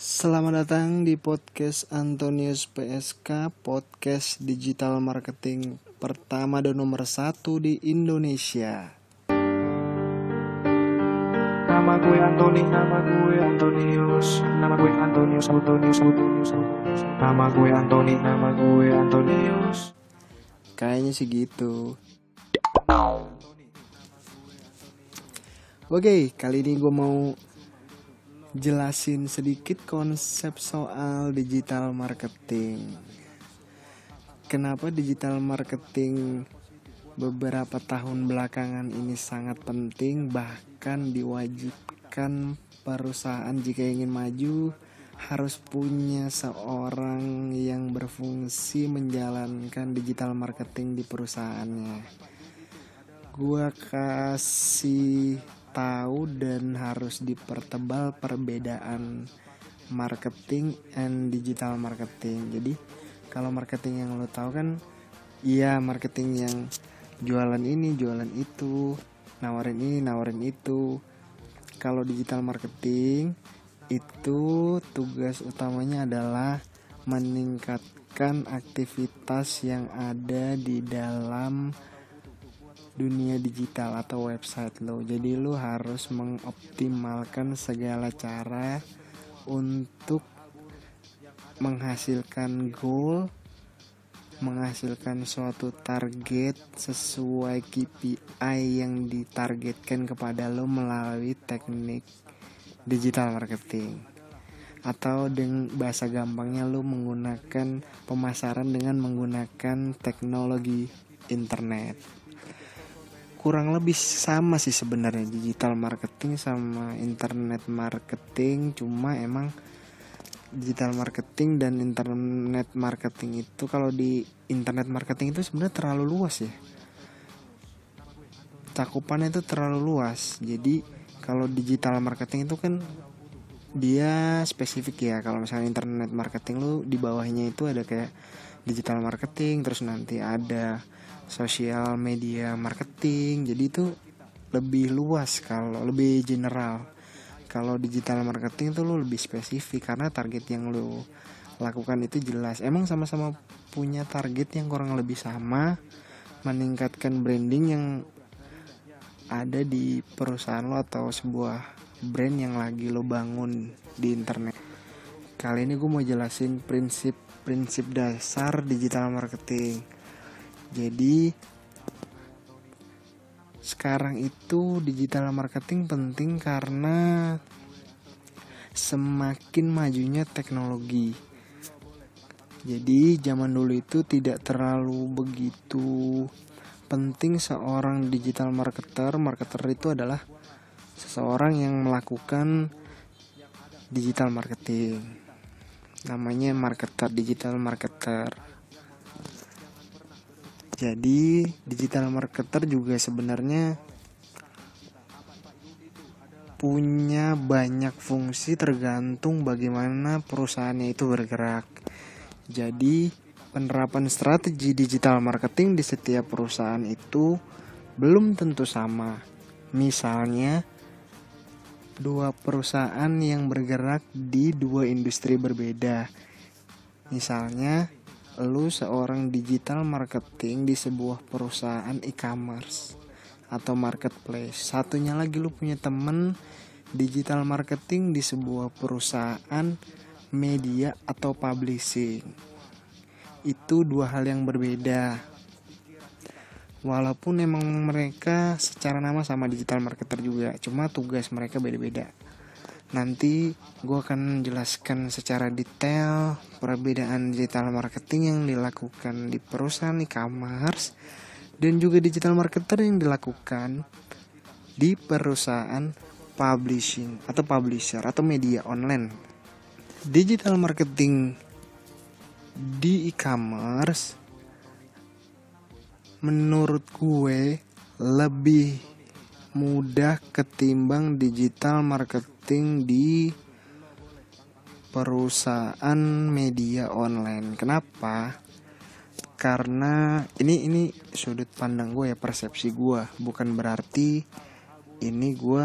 Selamat datang di podcast Antonius PSK Podcast Digital Marketing pertama dan nomor satu di Indonesia. Nama gue Antoni, nama gue Antonius Nama gue Antonius, Antonius, Antonius, Antonius. Nama gue Antoni, nama gue Antonius. Kayaknya sih gitu. Oke, kali ini gue mau jelasin sedikit konsep soal digital marketing. Kenapa digital marketing beberapa tahun belakangan ini sangat penting, bahkan diwajibkan perusahaan jika ingin maju harus punya seorang yang berfungsi menjalankan digital marketing di perusahaannya. Gua kasih tahu dan harus dipertebal perbedaan marketing and digital marketing. Jadi kalau marketing yang lo tahu kan iya marketing yang jualan ini, jualan itu, nawarin ini, nawarin itu. Kalau digital marketing itu tugas utamanya adalah meningkatkan aktivitas yang ada di dalam dunia digital atau website lo. Jadi lo harus mengoptimalkan segala cara untuk menghasilkan goal, menghasilkan suatu target sesuai KPI yang ditargetkan kepada lo melalui teknik digital marketing. Atau dengan bahasa gampangnya lo menggunakan pemasaran dengan menggunakan teknologi internet kurang lebih sama sih sebenarnya digital marketing sama internet marketing. Cuma emang digital marketing dan internet marketing itu kalau di internet marketing itu sebenarnya terlalu luas ya. Cakupannya itu terlalu luas. Jadi kalau digital marketing itu kan dia spesifik ya. Kalau misalnya internet marketing lu di bawahnya itu ada kayak digital marketing terus nanti ada sosial media marketing. Jadi itu lebih luas kalau lebih general. Kalau digital marketing itu lo lebih spesifik karena target yang lo lakukan itu jelas. Emang sama-sama punya target yang kurang lebih sama meningkatkan branding yang ada di perusahaan lo atau sebuah brand yang lagi lo bangun di internet. Kali ini gue mau jelasin prinsip-prinsip dasar digital marketing jadi sekarang itu digital marketing penting karena semakin majunya teknologi. Jadi zaman dulu itu tidak terlalu begitu penting seorang digital marketer. Marketer itu adalah seseorang yang melakukan digital marketing. Namanya marketer, digital marketer. Jadi digital marketer juga sebenarnya punya banyak fungsi tergantung bagaimana perusahaannya itu bergerak. Jadi penerapan strategi digital marketing di setiap perusahaan itu belum tentu sama. Misalnya dua perusahaan yang bergerak di dua industri berbeda. Misalnya lu seorang digital marketing di sebuah perusahaan e-commerce atau marketplace. Satunya lagi lu punya temen digital marketing di sebuah perusahaan media atau publishing. Itu dua hal yang berbeda. Walaupun emang mereka secara nama sama digital marketer juga, cuma tugas mereka beda-beda. Nanti gue akan menjelaskan secara detail perbedaan digital marketing yang dilakukan di perusahaan e-commerce dan juga digital marketer yang dilakukan di perusahaan publishing atau publisher atau media online. Digital marketing di e-commerce menurut gue lebih mudah ketimbang digital marketing marketing di perusahaan media online. Kenapa? Karena ini ini sudut pandang gue ya persepsi gue, bukan berarti ini gue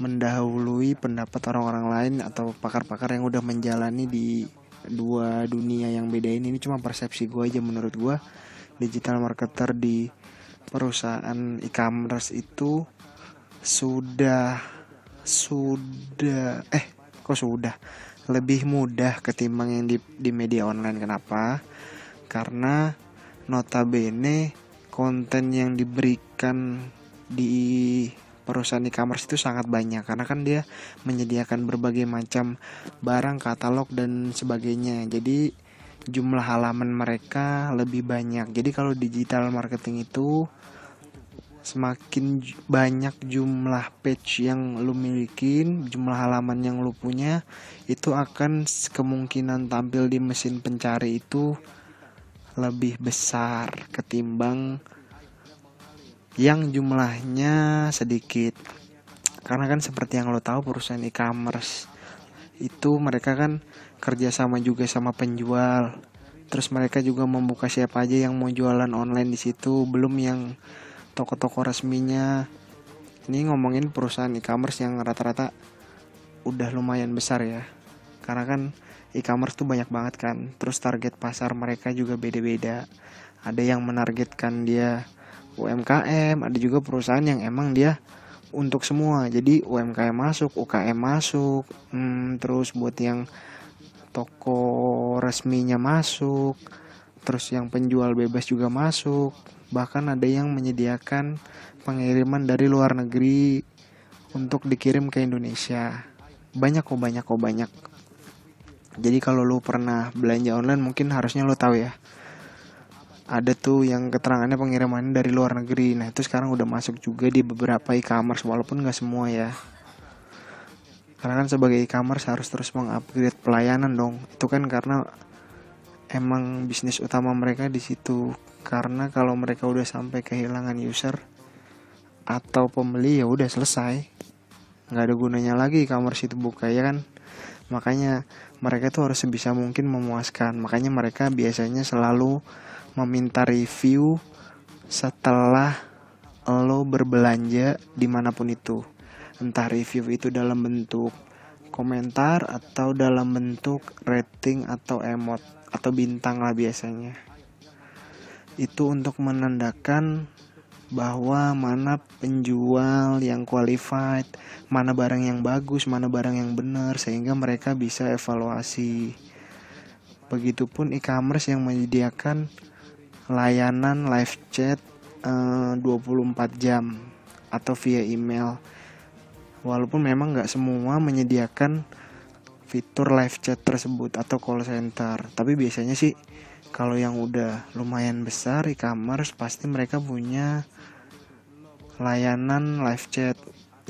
mendahului pendapat orang-orang lain atau pakar-pakar yang udah menjalani di dua dunia yang beda ini ini cuma persepsi gue aja menurut gue digital marketer di perusahaan e-commerce itu sudah sudah eh kok sudah? Lebih mudah ketimbang yang di, di media online kenapa? Karena notabene konten yang diberikan di perusahaan e-commerce itu sangat banyak. Karena kan dia menyediakan berbagai macam barang katalog dan sebagainya. Jadi jumlah halaman mereka lebih banyak. Jadi kalau digital marketing itu semakin banyak jumlah page yang lu milikin, jumlah halaman yang lu punya, itu akan kemungkinan tampil di mesin pencari itu lebih besar ketimbang yang jumlahnya sedikit. Karena kan seperti yang lo tahu perusahaan e-commerce itu mereka kan kerjasama juga sama penjual. Terus mereka juga membuka siapa aja yang mau jualan online di situ, belum yang toko-toko resminya. Ini ngomongin perusahaan e-commerce yang rata-rata udah lumayan besar ya. Karena kan e-commerce tuh banyak banget kan. Terus target pasar mereka juga beda-beda. Ada yang menargetkan dia UMKM, ada juga perusahaan yang emang dia untuk semua. Jadi UMKM masuk, UKM masuk, hmm, terus buat yang toko resminya masuk, terus yang penjual bebas juga masuk. Bahkan ada yang menyediakan pengiriman dari luar negeri untuk dikirim ke Indonesia. Banyak kok, banyak kok, banyak. Jadi kalau lu pernah belanja online mungkin harusnya lu tahu ya ada tuh yang keterangannya pengiriman dari luar negeri nah itu sekarang udah masuk juga di beberapa e-commerce walaupun nggak semua ya karena kan sebagai e-commerce harus terus mengupgrade pelayanan dong itu kan karena emang bisnis utama mereka di situ. Karena kalau mereka udah sampai kehilangan user atau pembeli ya udah selesai. Nggak ada gunanya lagi e-commerce itu buka ya kan? Makanya mereka tuh harus sebisa mungkin memuaskan. Makanya mereka biasanya selalu meminta review setelah lo berbelanja di mana pun itu. Entah review itu dalam bentuk komentar atau dalam bentuk rating atau emot atau bintang lah biasanya itu untuk menandakan bahwa mana penjual yang qualified, mana barang yang bagus, mana barang yang benar sehingga mereka bisa evaluasi. Begitupun e-commerce yang menyediakan layanan live chat eh, uh, 24 jam atau via email. Walaupun memang nggak semua menyediakan fitur live chat tersebut atau call center, tapi biasanya sih kalau yang udah lumayan besar e-commerce pasti mereka punya layanan live chat.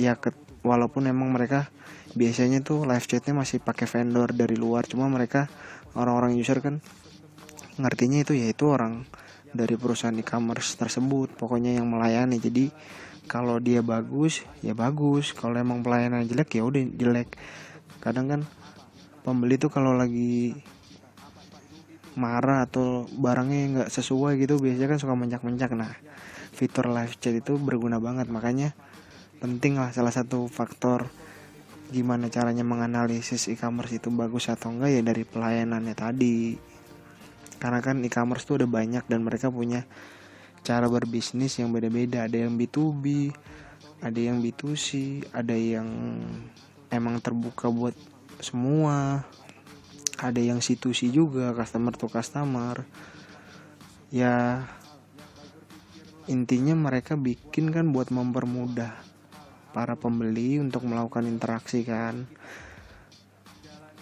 Ya ke, walaupun emang mereka biasanya tuh live chatnya masih pakai vendor dari luar cuma mereka orang-orang user kan ngertinya itu yaitu orang dari perusahaan e-commerce tersebut pokoknya yang melayani. Jadi kalau dia bagus ya bagus. Kalau emang pelayanan jelek ya udah jelek kadang kan pembeli tuh kalau lagi marah atau barangnya nggak sesuai gitu biasanya kan suka mencak-mencak. Nah fitur live chat itu berguna banget. Makanya penting lah salah satu faktor gimana caranya menganalisis e-commerce itu bagus atau enggak ya dari pelayanannya tadi. Karena kan e-commerce tuh udah banyak dan mereka punya cara berbisnis yang beda-beda. Ada yang B2B ada yang B2C ada yang emang terbuka buat semua. Ada yang C2C juga customer to customer. Ya intinya mereka bikin kan buat mempermudah para pembeli untuk melakukan interaksi kan.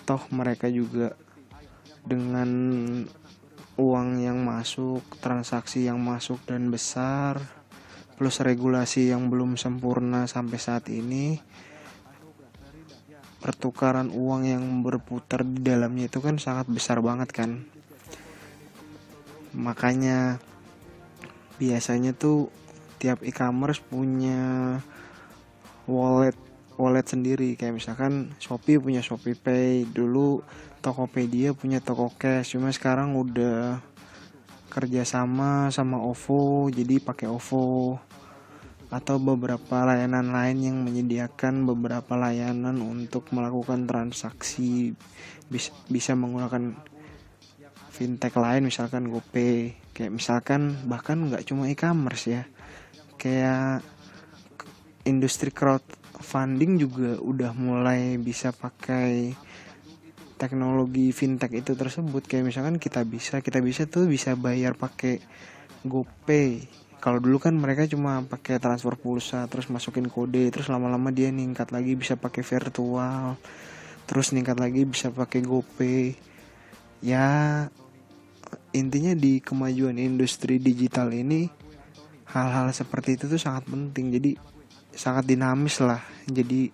Toh mereka juga dengan uang yang masuk, transaksi yang masuk dan besar, plus regulasi yang belum sempurna sampai saat ini, pertukaran uang yang berputar di dalamnya itu kan sangat besar banget kan. Makanya biasanya tuh tiap e-commerce punya wallet wallet sendiri. Kayak misalkan Shopee punya Shopee Pay dulu Tokopedia punya Toko Cash. Cuma sekarang udah kerjasama sama OVO jadi pakai OVO atau beberapa layanan lain yang menyediakan beberapa layanan untuk melakukan transaksi bisa bisa menggunakan fintech lain misalkan GoPay. Kayak misalkan bahkan nggak cuma e-commerce ya. Kayak industri crowdfunding juga udah mulai bisa pakai teknologi fintech itu tersebut. Kayak misalkan kita bisa kita bisa tuh bisa bayar pakai GoPay kalau dulu kan mereka cuma pakai transfer pulsa terus masukin kode terus lama-lama dia ningkat lagi bisa pakai virtual terus ningkat lagi bisa pakai GoPay. Ya intinya di kemajuan industri digital ini hal-hal seperti itu tuh sangat penting. Jadi sangat dinamis lah. Jadi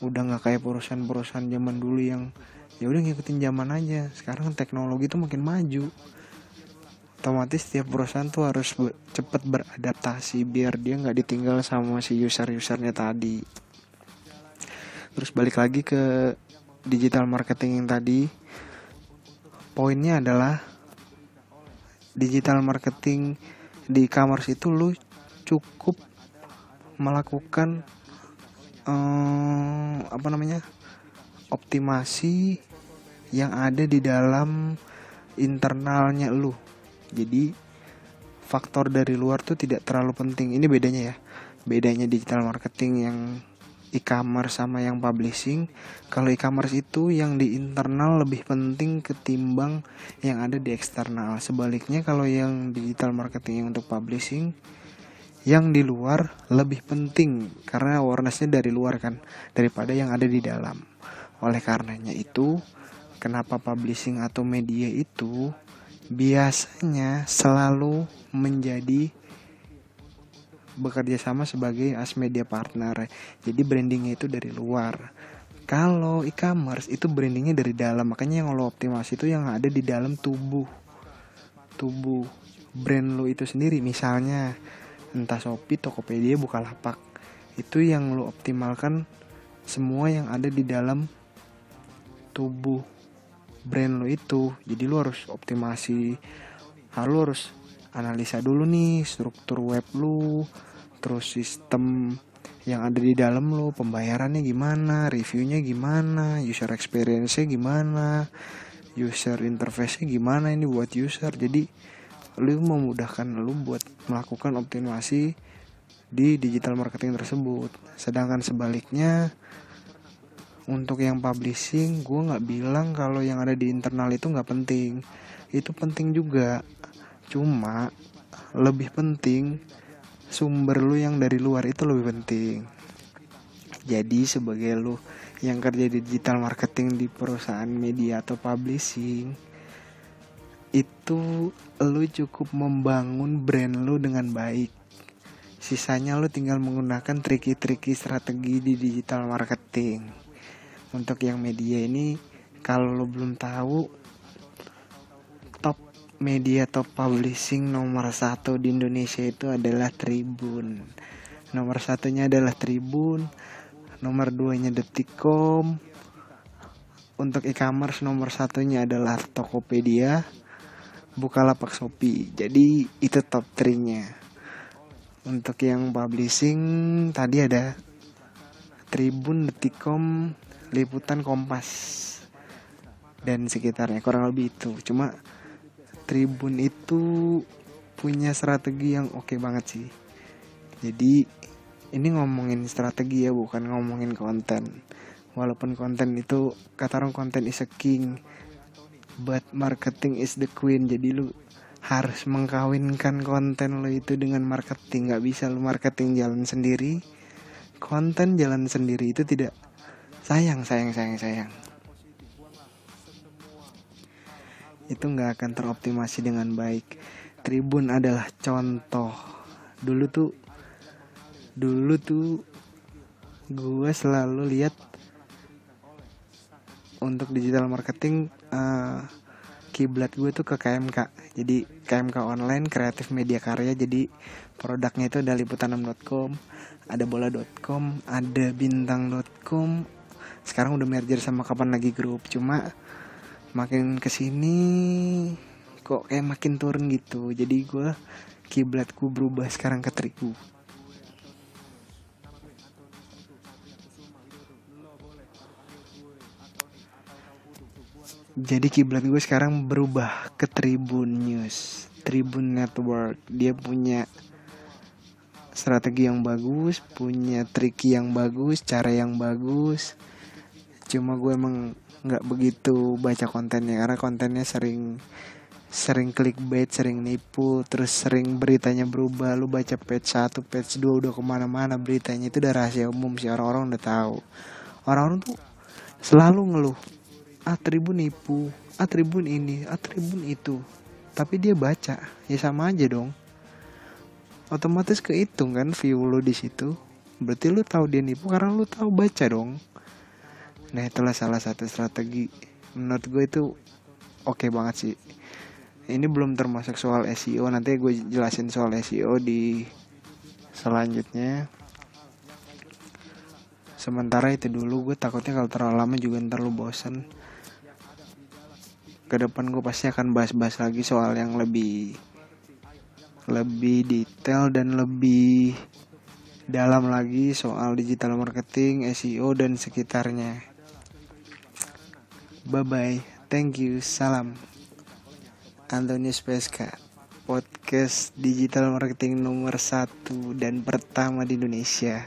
udah nggak kayak perusahaan-perusahaan zaman dulu yang ya udah ngikutin zaman aja. Sekarang teknologi tuh makin maju otomatis setiap perusahaan tuh harus be cepet beradaptasi biar dia nggak ditinggal sama si user-usernya tadi. Terus balik lagi ke digital marketing yang tadi. Poinnya adalah digital marketing di e-commerce itu lu cukup melakukan um, apa namanya optimasi yang ada di dalam internalnya lu jadi faktor dari luar tuh tidak terlalu penting. Ini bedanya ya. Bedanya digital marketing yang e-commerce sama yang publishing. Kalau e-commerce itu yang di internal lebih penting ketimbang yang ada di eksternal. Sebaliknya kalau yang digital marketing yang untuk publishing yang di luar lebih penting. Karena awarenessnya dari luar kan daripada yang ada di dalam. Oleh karenanya itu kenapa publishing atau media itu biasanya selalu menjadi bekerja sama sebagai as media partner. Jadi brandingnya itu dari luar. Kalau e-commerce itu brandingnya dari dalam, makanya yang lo optimasi itu yang ada di dalam tubuh tubuh brand lo itu sendiri. Misalnya entah Shopee, Tokopedia, Bukalapak itu yang lo optimalkan semua yang ada di dalam tubuh brand lo itu. Jadi lo harus optimasi. Lo harus analisa dulu nih struktur web lo terus sistem yang ada di dalam lo pembayarannya gimana reviewnya gimana user experience-nya gimana user interface-nya gimana ini buat user. Jadi lu memudahkan lu buat melakukan optimasi di digital marketing tersebut. Sedangkan sebaliknya untuk yang publishing gue nggak bilang kalau yang ada di internal itu nggak penting. Itu penting juga. Cuma lebih penting sumber lu yang dari luar itu lebih penting. Jadi sebagai lu yang kerja di digital marketing di perusahaan media atau publishing itu lu cukup membangun brand lu dengan baik. Sisanya lu tinggal menggunakan triki-triki strategi di digital marketing untuk yang media ini kalau lo belum tahu top media top publishing nomor satu di Indonesia itu adalah Tribun. Nomor satunya adalah Tribun nomor duanya Detikcom untuk e-commerce nomor satunya adalah Tokopedia Bukalapak Shopee. Jadi itu top 3 nya untuk yang publishing tadi ada Tribun, Detikcom, liputan Kompas. Dan sekitarnya kurang lebih itu. Cuma Tribun itu punya strategi yang oke okay banget sih. Jadi ini ngomongin strategi ya bukan ngomongin konten. Walaupun konten itu kata orang konten is a king but marketing is the queen. Jadi lu harus mengkawinkan konten lo itu dengan marketing. Nggak bisa lu marketing jalan sendiri. Konten jalan sendiri itu tidak sayang sayang sayang sayang. Itu nggak akan teroptimasi dengan baik. Tribun adalah contoh. Dulu tuh dulu tuh gue selalu lihat untuk digital marketing uh, kiblat gue tuh ke KMK jadi KMK online kreatif media karya. Jadi produknya itu ada liputan6.com ada bola.com ada bintang.com sekarang udah merger sama kapan lagi grup cuma makin ke sini kok kayak makin turun gitu. Jadi gue kiblatku berubah sekarang ke terigu jadi kiblat gue sekarang berubah ke Tribun News, Tribun Network. Dia punya strategi yang bagus, punya trik yang bagus, cara yang bagus, cuma gue emang nggak begitu baca kontennya karena kontennya sering sering clickbait, sering nipu, terus sering beritanya berubah. Lu baca page 1, page 2 udah ke mana-mana beritanya itu udah rahasia umum sih orang-orang udah tahu. Orang-orang tuh selalu ngeluh. Ah tribun nipu, ah tribun ini, ah tribun itu. Tapi dia baca, ya sama aja dong. Otomatis kehitung kan view lu di situ. Berarti lu tahu dia nipu karena lu tahu baca dong. Nah itulah salah satu strategi. Menurut gue itu oke okay banget sih. Ini belum termasuk soal SEO nanti gue jelasin soal SEO di selanjutnya. Sementara itu dulu gue takutnya kalau terlalu lama juga ntar lu bosen. Ke depan gue pasti akan bahas-bahas lagi soal yang lebih lebih detail dan lebih dalam lagi soal digital marketing, SEO dan sekitarnya. Bye bye. Thank you. Salam. Antonius PSK podcast digital marketing nomor satu dan pertama di Indonesia